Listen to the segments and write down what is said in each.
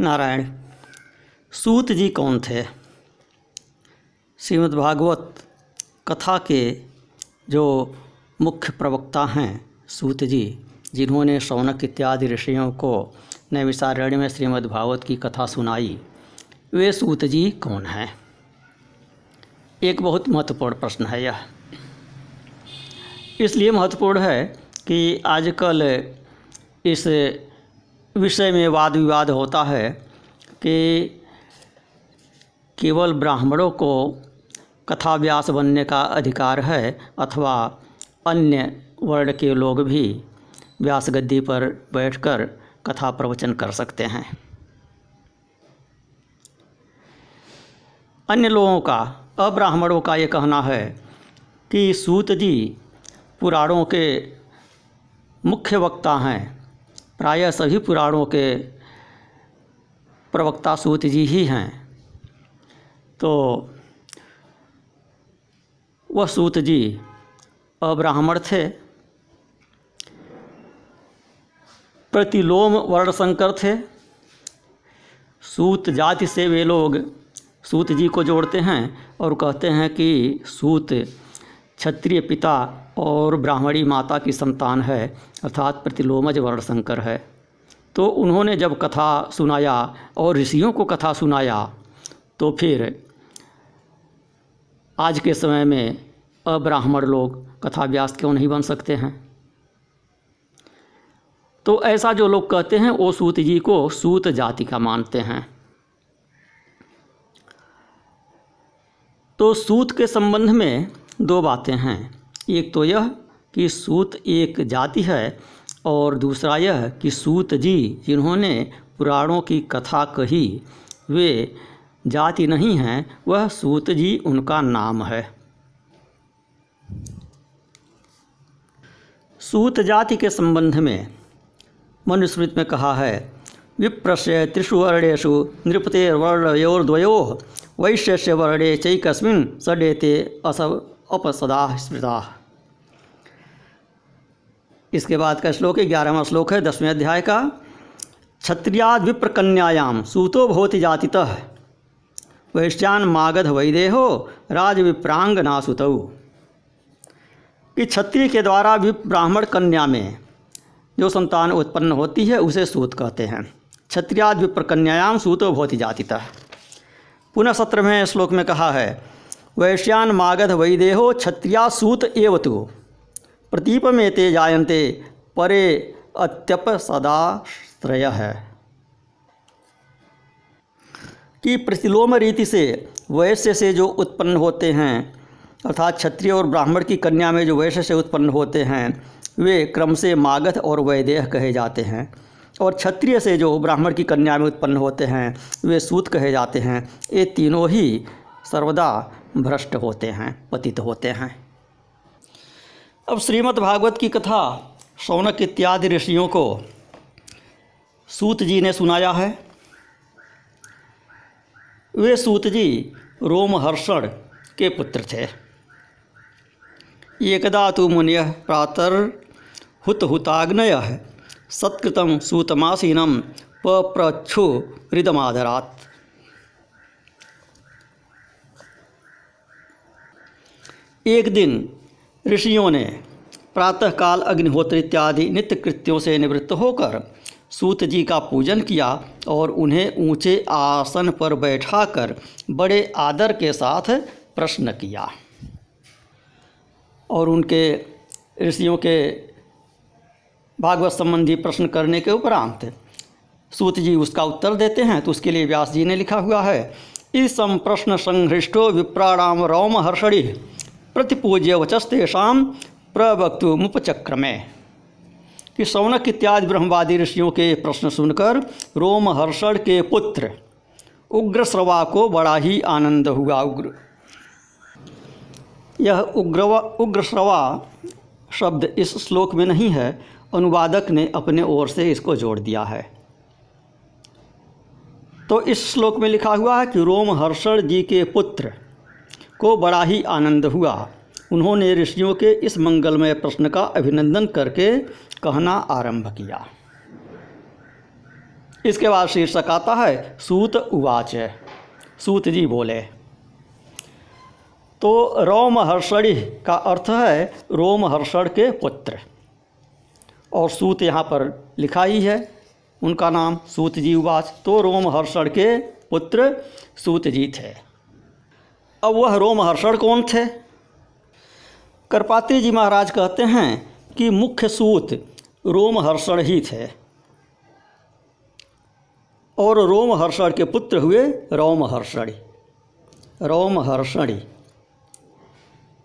नारायण, सूत जी कौन थे? श्रीमद् भागवत कथा के जो मुख्य प्रवक्ता हैं सूत जी, जिन्होंने शौनक इत्यादि ऋषियों को नैविसारण्य में श्रीमद् भागवत की कथा सुनाई, वे सूत जी कौन हैं? एक बहुत महत्वपूर्ण प्रश्न है यह। इसलिए महत्वपूर्ण है कि आजकल इस विषय में वाद विवाद होता है कि केवल ब्राह्मणों को कथा व्यास बनने का अधिकार है अथवा अन्य वर्ण के लोग भी व्यास गद्दी पर बैठकर कथा प्रवचन कर सकते हैं। अन्य लोगों का, अब्राह्मणों का ये कहना है कि सूत जी, पुराणों के मुख्य वक्ता हैं। प्रायः सभी पुराणों के प्रवक्ता सूत जी ही हैं। तो वह सूत जी अब्राह्मण थे। प्रतिलोम वर्ण संकर थे। सूत जाति से वे लोग सूत जी को जोड़ते हैं और कहते हैं कि सूत क्षत्रिय पिता और ब्राह्मणी माता की संतान है, अर्थात प्रतिलोमज वर्ण शंकर है। तो उन्होंने जब कथा सुनाया और ऋषियों को कथा सुनाया तो फिर आज के समय में अब्राह्मण लोग कथा व्यास क्यों नहीं बन सकते हैं? तो ऐसा जो लोग कहते हैं, वो सूत जी को सूत जाति का मानते हैं। तो सूत के संबंध में दो बातें हैं। एक तो यह कि सूत एक जाति है और दूसरा यह कि सूत जी, जिन्होंने पुराणों की कथा कही, वे जाति नहीं हैं, वह सूत जी उनका नाम है। सूत जाति के संबंध में मनुस्मृत में कहा है, विप्रस्य त्रिषु वर्णेषु नृपतेर्वर्णयोर्द्वयो वैश्य वर्णे चैकस्मिन् सडेते असव अपसदा स्मृता इसके बाद का श्लोक है, ग्यारहवा श्लोक है, दसवें अध्याय का। क्षत्रियाद विप्र कन्यायाम सूतो भवति जातितः। वैश्यान मागध वैदेहो राज विप्रांग नासुतौ कि क्षत्रिय के द्वारा भी ब्राह्मण कन्या में जो संतान उत्पन्न होती है, उसे सूत कहते हैं। क्षत्रियाद विप्र कन्यायाम सूतो भवति जातितः। पुनः सत्र में श्लोक में कहा है वैश्यान मागध वैदेहो क्षत्रिया सूत एव तो प्रतीप में ते जायन्ते, परे अत्यप सदाश्रय है कि प्रतिलोम रीति से वैश्य से जो उत्पन्न होते हैं, अर्थात क्षत्रिय और ब्राह्मण की कन्या में जो वैश्य से उत्पन्न होते हैं, वे क्रम से मागध और वैदेह कहे जाते हैं। और क्षत्रिय से जो ब्राह्मण की कन्या में उत्पन्न होते हैं, वे सूत कहे जाते हैं। ये तीनों ही सर्वदा भ्रष्ट होते हैं, पतित होते हैं। अब श्रीमद् भागवत की कथा, शौनक इत्यादि ऋषियों को सूत जी ने सुनाया है। वे सूत जी रोमहर्षण के पुत्र थे। एकदा तो मुनिय प्रातर हुत हुताग्नय सत्कृतम सूतमासीनम पप्रच्छु हृदमादरात एक दिन ऋषियों ने प्रातःकाल अग्निहोत्र इत्यादि नित्य कृत्यों से निवृत्त होकर सूत जी का पूजन किया और उन्हें ऊँचे आसन पर बैठाकर बड़े आदर के साथ प्रश्न किया। और उनके ऋषियों के भागवत संबंधी प्रश्न करने के उपरांत सूत जी उसका उत्तर देते हैं तो उसके लिए व्यास जी ने लिखा हुआ है, इस प्रश्न संहृष्टो विप्राणाम रौम हर्षणि प्रतिपूज्य वचस्तेषा प्रवक्तु मुपचक्र में कि सौनक इत्यादि ब्रह्मवादी ऋषियों के प्रश्न सुनकर रोमहर्षण के पुत्र उग्र उग्रश्रवा को बड़ा ही आनंद हुआ उग्र। यह उग्रवा उग्रश्रवा शब्द इस श्लोक में नहीं है, अनुवादक ने अपने ओर से इसको जोड़ दिया है। तो इस श्लोक में लिखा हुआ है कि रोमहर्षण जी के पुत्र को बड़ा ही आनंद हुआ। उन्होंने ऋषियों के इस मंगलमय प्रश्न का अभिनंदन करके कहना आरंभ किया। इसके बाद शीर्षक आता है, सूत उवाच। सूत जी बोले तो रोमहर्षणि का अर्थ है रोमहर्षण के पुत्र। और सूत यहाँ पर लिखा ही है, उनका नाम सूत जी उवाच। तो रोमहर्षण के पुत्र सूत जी थे। अब वह रोमहर्षण कौन थे? करपात्री जी महाराज कहते हैं कि मुख्य सूत रोमहर्षण ही थे। और रोमहर्षण के पुत्र हुए रोमहर्षणी रोमहर्षणी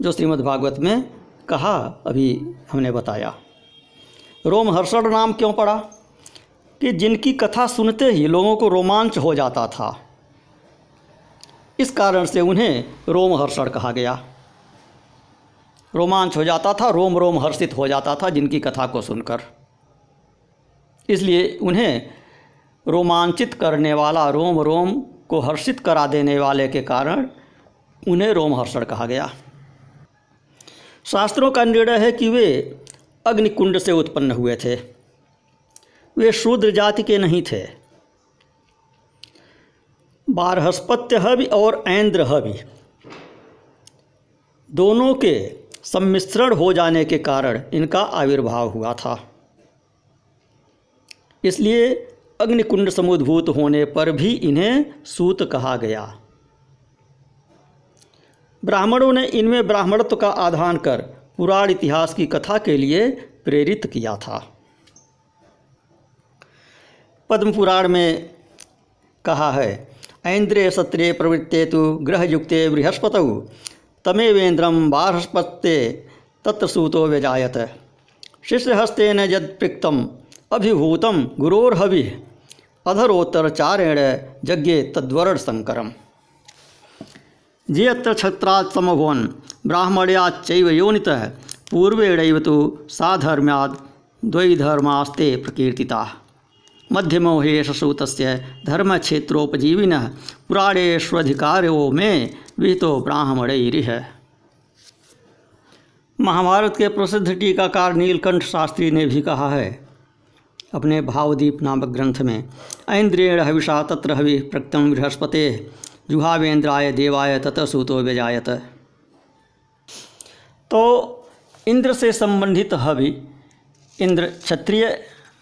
जो श्रीमद् भागवत में कहा, अभी हमने बताया। रोमहर्षण नाम क्यों पड़ा? कि जिनकी कथा सुनते ही लोगों को रोमांच हो जाता था। इस कारण से उन्हें रोमहर्षण कहा गया। रोमांच हो जाता था, रोम रोम हर्षित हो जाता था, जिनकी कथा को सुनकर। इसलिए उन्हें रोमांचित करने वाला, रोम रोम को हर्षित करा देने वाले के कारण उन्हें रोमहर्षण कहा गया। शास्त्रों का निर्णय है कि वे अग्निकुंड से उत्पन्न हुए थे। वे शूद्र जाति के नहीं थे। बारहस्पत्य हवि और ऐन्द्र हवि। दोनों के सम्मिश्रण हो जाने के कारण इनका आविर्भाव हुआ था। इसलिए अग्निकुंड समुद्भूत होने पर भी इन्हें सूत कहा गया। ब्राह्मणों ने इनमें ब्राह्मणत्व का आधान कर पुराण इतिहास की कथा के लिए प्रेरित किया था। पद्म पुराण में कहा है ऐन्द्रे सत्रे प्रवृत्ते तो ग्रहयुक्ते बृहस्पत। तमेवेन्द्रम बारहस्पत्ते तत्र सूतो व्यजायत। शिष्यहस्तेन यत्पृक्तम अभिभूतम गुरोर्हवि। अधरोत्तरचारेण यज्ञे तद्वरण संकरम जेऽत्र छत्रात् समभवन् ब्राह्मण्याच्चैव योनितः। पूर्वेणैव तु साधर्म्याद्, द्वैधर्मास्ते प्रकीर्तिताः। मध्यमो हेशसूतस्य धर्मक्षेत्रोपजीविनः पुराणेष्वधिकारो में विहितो ब्राह्मणैरिह। महाभारत के प्रसिद्ध टीकाकार नीलकंठ शास्त्री ने भी कहा है, अपने भावदीप नामक ग्रंथ में, ऐन्द्रेण हविषा तत्र हवि प्रक्तम बृहस्पते, जुहावेन्द्राय देवाय तत सूतो व्यजायत। तो इंद्र से संबंधित हवि, इंद्र क्षत्रिय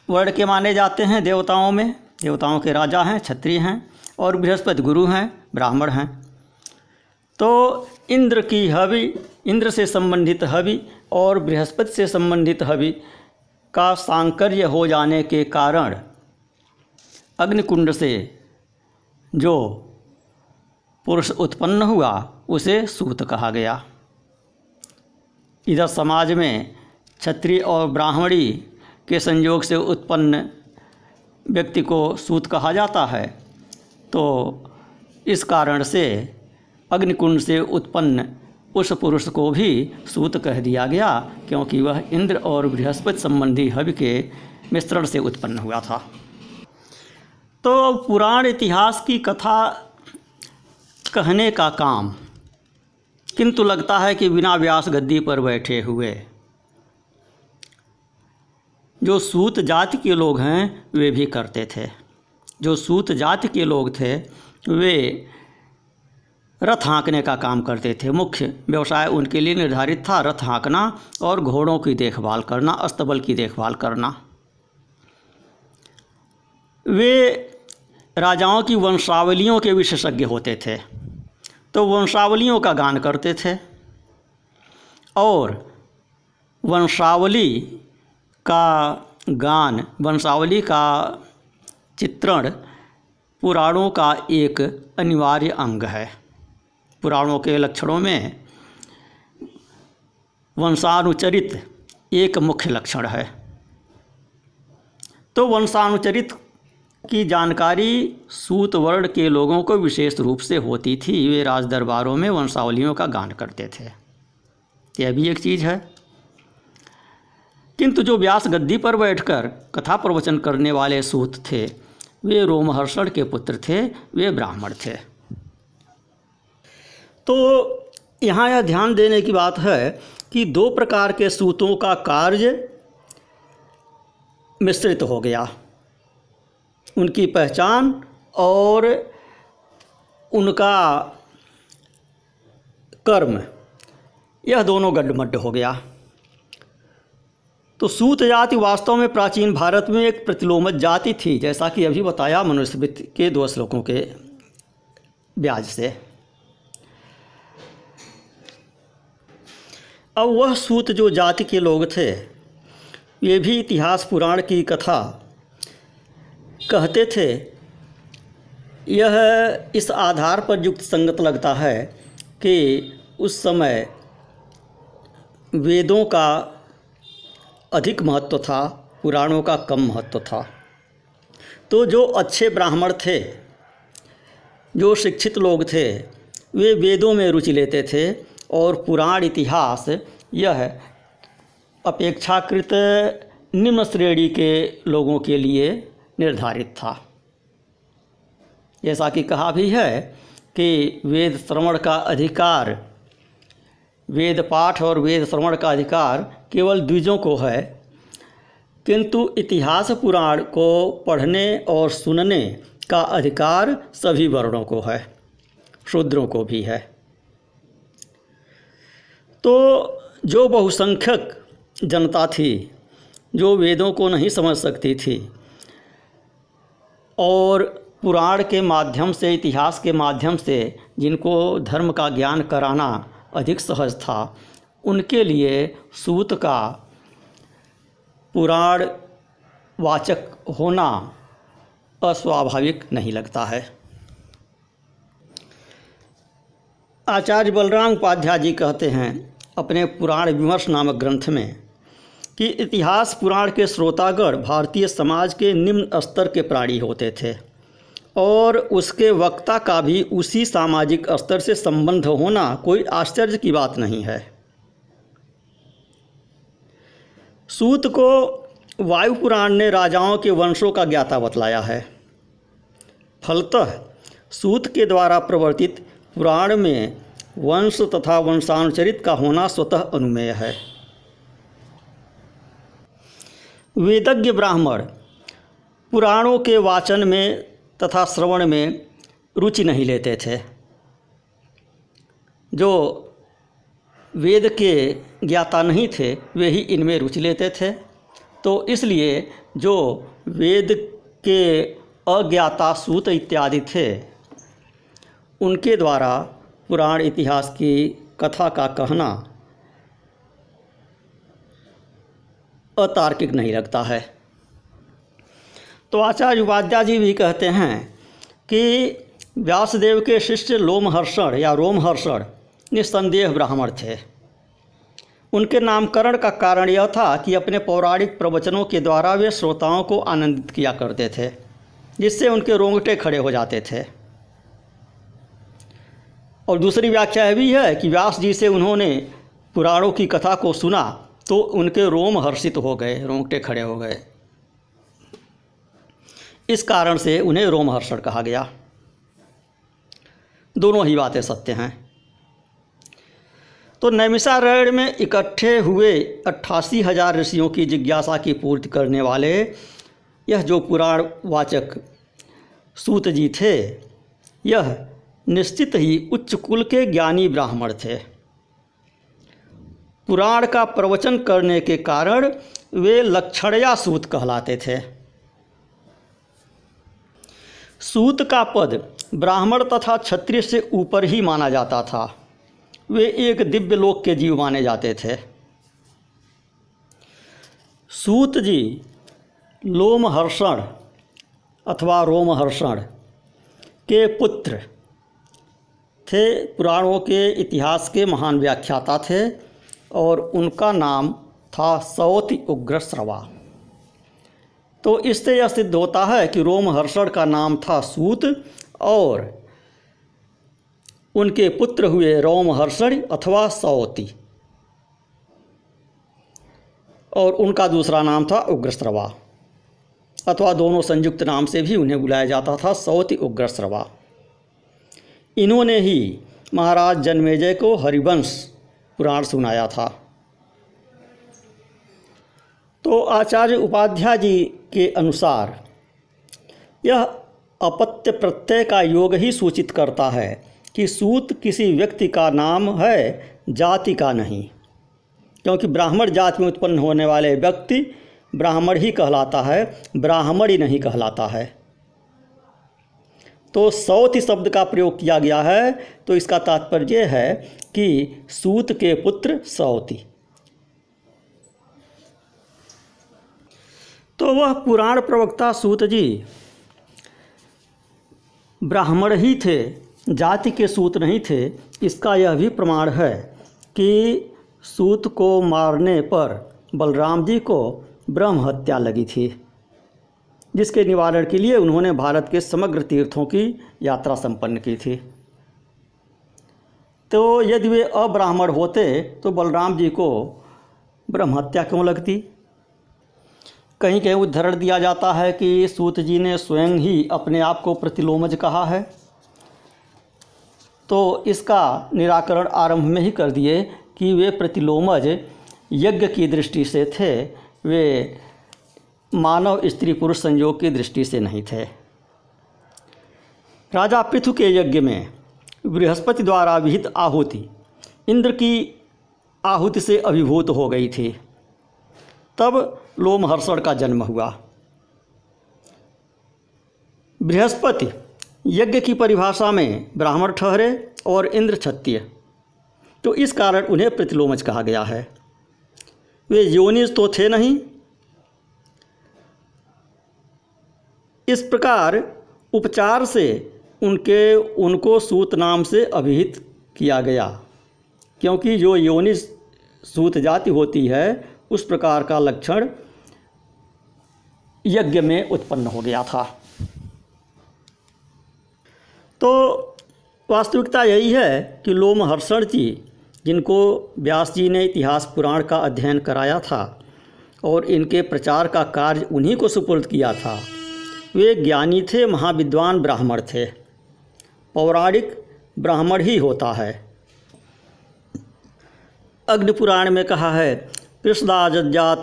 वर्ण के माने जाते हैं देवताओं में। देवताओं के राजा हैं, क्षत्रिय हैं और बृहस्पति गुरु हैं, ब्राह्मण हैं। तो इंद्र की हवि, इंद्र से संबंधित हवि और बृहस्पति से संबंधित हवि का सांकर्य हो जाने के कारण अग्निकुंड से जो पुरुष उत्पन्न हुआ, उसे सूत कहा गया। इधर समाज में क्षत्रिय और ब्राह्मणी के संयोग से उत्पन्न व्यक्ति को सूत कहा जाता है तो इस कारण से अग्निकुंड से उत्पन्न उस पुरुष को भी सूत कह दिया गया, क्योंकि वह इंद्र और बृहस्पति संबंधी हवि के मिश्रण से उत्पन्न हुआ था। तो पुराण इतिहास की कथा कहने का काम। किंतु लगता है कि बिना व्यास गद्दी पर बैठे हुए जो सूत जाति के लोग हैं, वे भी करते थे। जो सूत जाति के लोग थे, वे रथ हाँकने का काम करते थे। मुख्य व्यवसाय उनके लिए निर्धारित था, रथ हाँकना और घोड़ों की देखभाल करना, अस्तबल की देखभाल करना। वे राजाओं की वंशावलियों के विशेषज्ञ होते थे तो वंशावलियों का गान करते थे। और वंशावली का गान, वंशावली का चित्रण पुराणों का एक अनिवार्य अंग है। पुराणों के लक्षणों में वंशानुचरित एक मुख्य लक्षण है। तो वंशानुचरित की जानकारी सूत वर्ण के लोगों को विशेष रूप से होती थी। वे राज दरबारों में वंशावलियों का गान करते थे। यह भी एक चीज़ है। किंतु जो व्यास गद्दी पर बैठकर कथा प्रवचन करने वाले सूत थे, वे रोमहर्षण के पुत्र थे, वे ब्राह्मण थे। तो यहाँ यह ध्यान देने की बात है कि दो प्रकार के सूतों का कार्य मिश्रित हो गया। उनकी पहचान और उनका कर्म, यह दोनों गड्ढमड्ढ हो गया। तो सूत जाति वास्तव में प्राचीन भारत में एक प्रतिलोमत जाति थी, जैसा कि अभी बताया मनुस्मृति के दो श्लोकों के ब्याज से। अब वह सूत जो जाति के लोग थे, ये भी इतिहास पुराण की कथा कहते थे। यह इस आधार पर युक्त संगत लगता है कि उस समय वेदों का अधिक महत्व था, पुराणों का कम महत्व था। तो जो अच्छे ब्राह्मण थे, जो शिक्षित लोग थे, वे वेदों में रुचि लेते थे और पुराण इतिहास यह अपेक्षाकृत निम्न श्रेणी के लोगों के लिए निर्धारित था। जैसा कि कहा भी है कि वेद श्रवण का अधिकार वेद पाठ और वेद श्रवण का अधिकार केवल द्विजों को है। किंतु इतिहास पुराण को पढ़ने और सुनने का अधिकार सभी वर्णों को है, शूद्रों को भी है। तो जो बहुसंख्यक जनता थी, जो वेदों को नहीं समझ सकती थी, और पुराण के माध्यम से, इतिहास के माध्यम से जिनको धर्म का ज्ञान कराना अधिक सहज था उनके लिए सूत का पुराण वाचक होना अस्वाभाविक नहीं लगता है। आचार्य बलराम उपाध्याय जी कहते हैं अपने पुराण विमर्श नामक ग्रंथ में कि इतिहास पुराण के श्रोतागण भारतीय समाज के निम्न स्तर के प्राणी होते थे। और उसके वक्ता का भी उसी सामाजिक स्तर से संबंध होना कोई आश्चर्य की बात नहीं है। सूत को वायु पुराण ने राजाओं के वंशों का ज्ञाता बतलाया है। फलतः सूत के द्वारा प्रवर्तित पुराण में वंश तथा वंशानुचरित का होना स्वतः अनुमेय है। वेदज्ञ ब्राह्मण, पुराणों के वाचन में तथा श्रवण में रुचि नहीं लेते थे। जो वेद के ज्ञाता नहीं थे, वे ही इनमें रुचि लेते थे। तो इसलिए जो वेद के अज्ञाता सूत इत्यादि थे, उनके द्वारा पुराण इतिहास की कथा का कहना अतार्किक नहीं लगता है। तो आचार्य उपाध्याय जी भी कहते हैं कि व्यासदेव के शिष्य लोमहर्षण या रोमहर्षण निस्संदेह ब्राह्मण थे। उनके नामकरण का कारण यह था कि अपने पौराणिक प्रवचनों के द्वारा वे श्रोताओं को आनंदित किया करते थे, जिससे उनके रोंगटे खड़े हो जाते थे। और दूसरी व्याख्या यह भी है कि व्यास जी से उन्होंने पुराणों की कथा को सुना तो उनके रोम हर्षित हो गए, रोंगटे खड़े हो गए। इस कारण से उन्हें रोमहर्षण कहा गया। दोनों ही बातें सत्य हैं। तो नैमिषारण्य में इकट्ठे हुए अट्ठासी हज़ार ऋषियों की जिज्ञासा की पूर्ति करने वाले यह जो पुराण वाचक सूत जी थे, यह निश्चित ही उच्च कुल के ज्ञानी ब्राह्मण थे। पुराण का प्रवचन करने के कारण वे लक्षणया सूत कहलाते थे। सूत का पद ब्राह्मण तथा क्षत्रिय से ऊपर ही माना जाता था। वे एक दिव्य लोक के जीव माने जाते थे। सूत जी, लोमहर्षण अथवा रोमहर्षण के पुत्र थे, पुराणों के इतिहास के महान व्याख्याता थे और उनका नाम था सौति उग्र श्रवा। तो इससे यह सिद्ध होता है कि रोमहर्षण का नाम था सूत और उनके पुत्र हुए रोमहर्षण अथवा सौती। और उनका दूसरा नाम था उग्रस्रवा, अथवा दोनों संयुक्त नाम से भी उन्हें बुलाया जाता था सौती उग्रस्रवा। इन्होंने ही महाराज जन्मेजय को हरिवंश पुराण सुनाया था। तो आचार्य उपाध्याय जी के अनुसार, यह अपत्य प्रत्यय का योग ही सूचित करता है कि सूत किसी व्यक्ति का नाम है, जाति का नहीं। क्योंकि ब्राह्मण जाति में उत्पन्न होने वाले व्यक्ति ब्राह्मण ही कहलाता है, ब्राह्मण ही नहीं कहलाता है। तो सौति शब्द का प्रयोग किया गया है तो इसका तात्पर्य है कि सूत के पुत्र सौति। तो वह पुराण प्रवक्ता सूत जी, ब्राह्मण ही थे, जाति के सूत नहीं थे, इसका यह भी प्रमाण है कि सूत को मारने पर बलराम जी को ब्रह्म हत्या लगी थी, जिसके निवारण के लिए उन्होंने भारत के समग्र तीर्थों की यात्रा संपन्न की थी। तो यदि वे अब्राह्मण होते तो बलराम जी को ब्रह्म हत्या क्यों लगती? कहीं कहीं उदाहरण दिया जाता है कि सूत जी ने स्वयं ही अपने आप को प्रतिलोमज कहा है। तो इसका निराकरण आरंभ में ही कर दिए कि वे प्रतिलोमज यज्ञ की दृष्टि से थे। वे मानव स्त्री पुरुष संयोग की दृष्टि से नहीं थे। राजा पृथु के यज्ञ में बृहस्पति द्वारा विहित आहुति, इंद्र की आहुति से अभिभूत हो गई थी। तब लोमहर्षण का जन्म हुआ। बृहस्पति, यज्ञ की परिभाषा में ब्राह्मण ठहरे और इंद्र क्षत्रिय। तो इस कारण उन्हें प्रतिलोमज कहा गया है। वे योनिज तो थे नहीं। इस प्रकार उपचार से उनके, उनको सूत नाम से अभिहित किया गया। क्योंकि जो योनि सूत जाति होती है उस प्रकार का लक्षण यज्ञ में उत्पन्न हो गया था। तो वास्तविकता यही है कि लोमहर्षण जी, जिनको व्यास जी ने इतिहास पुराण का अध्ययन कराया था और इनके प्रचार का कार्य उन्हीं को सुपुर्द किया था, वे ज्ञानी थे, महाविद्वान ब्राह्मण थे। पौराणिक ब्राह्मण ही होता है। अग्निपुराण में कहा है कृष्णाजात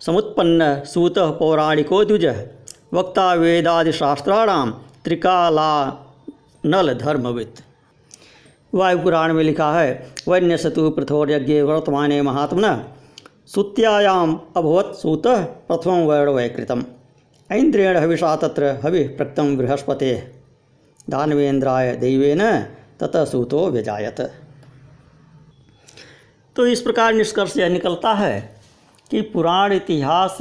समुत्पन्न सूत पौराणिको द्विज। वक्ता वेदादिशास्त्राणाम त्रिकाला नल धर्मविद वायुपुराण में लिखा है वन्य सतु पृथोर्यज्ञ वर्तमान महात्मन, सुत्यायाम अभवत सूत प्रथम वर्ण वैकृतम ऐन्द्रेण हविषा तत्र हवि प्रक्तम बृहस्पते। दानवेन्द्राय दैवेन ततः सूतो व्यजायत। तो इस प्रकार निष्कर्ष यह निकलता है कि पुराण इतिहास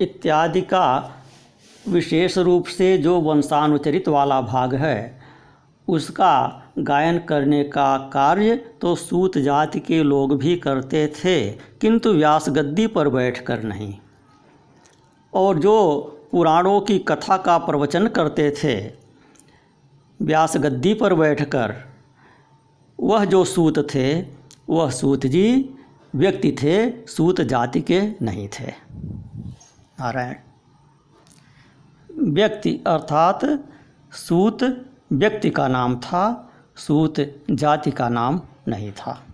इत्यादि का विशेष रूप से जो वंशानुचरित वाला भाग है, उसका गायन करने का कार्य तो सूत जाति के लोग भी करते थे, किंतु व्यास गद्दी पर बैठकर नहीं। और जो पुराणों की कथा का प्रवचन करते थे व्यास गद्दी पर बैठकर, वह जो सूत थे वह सूत जी व्यक्ति थे, सूत जाति के नहीं थे। नारायण। व्यक्ति अर्थात सूत व्यक्ति का नाम था, सूत जाति का नाम नहीं था।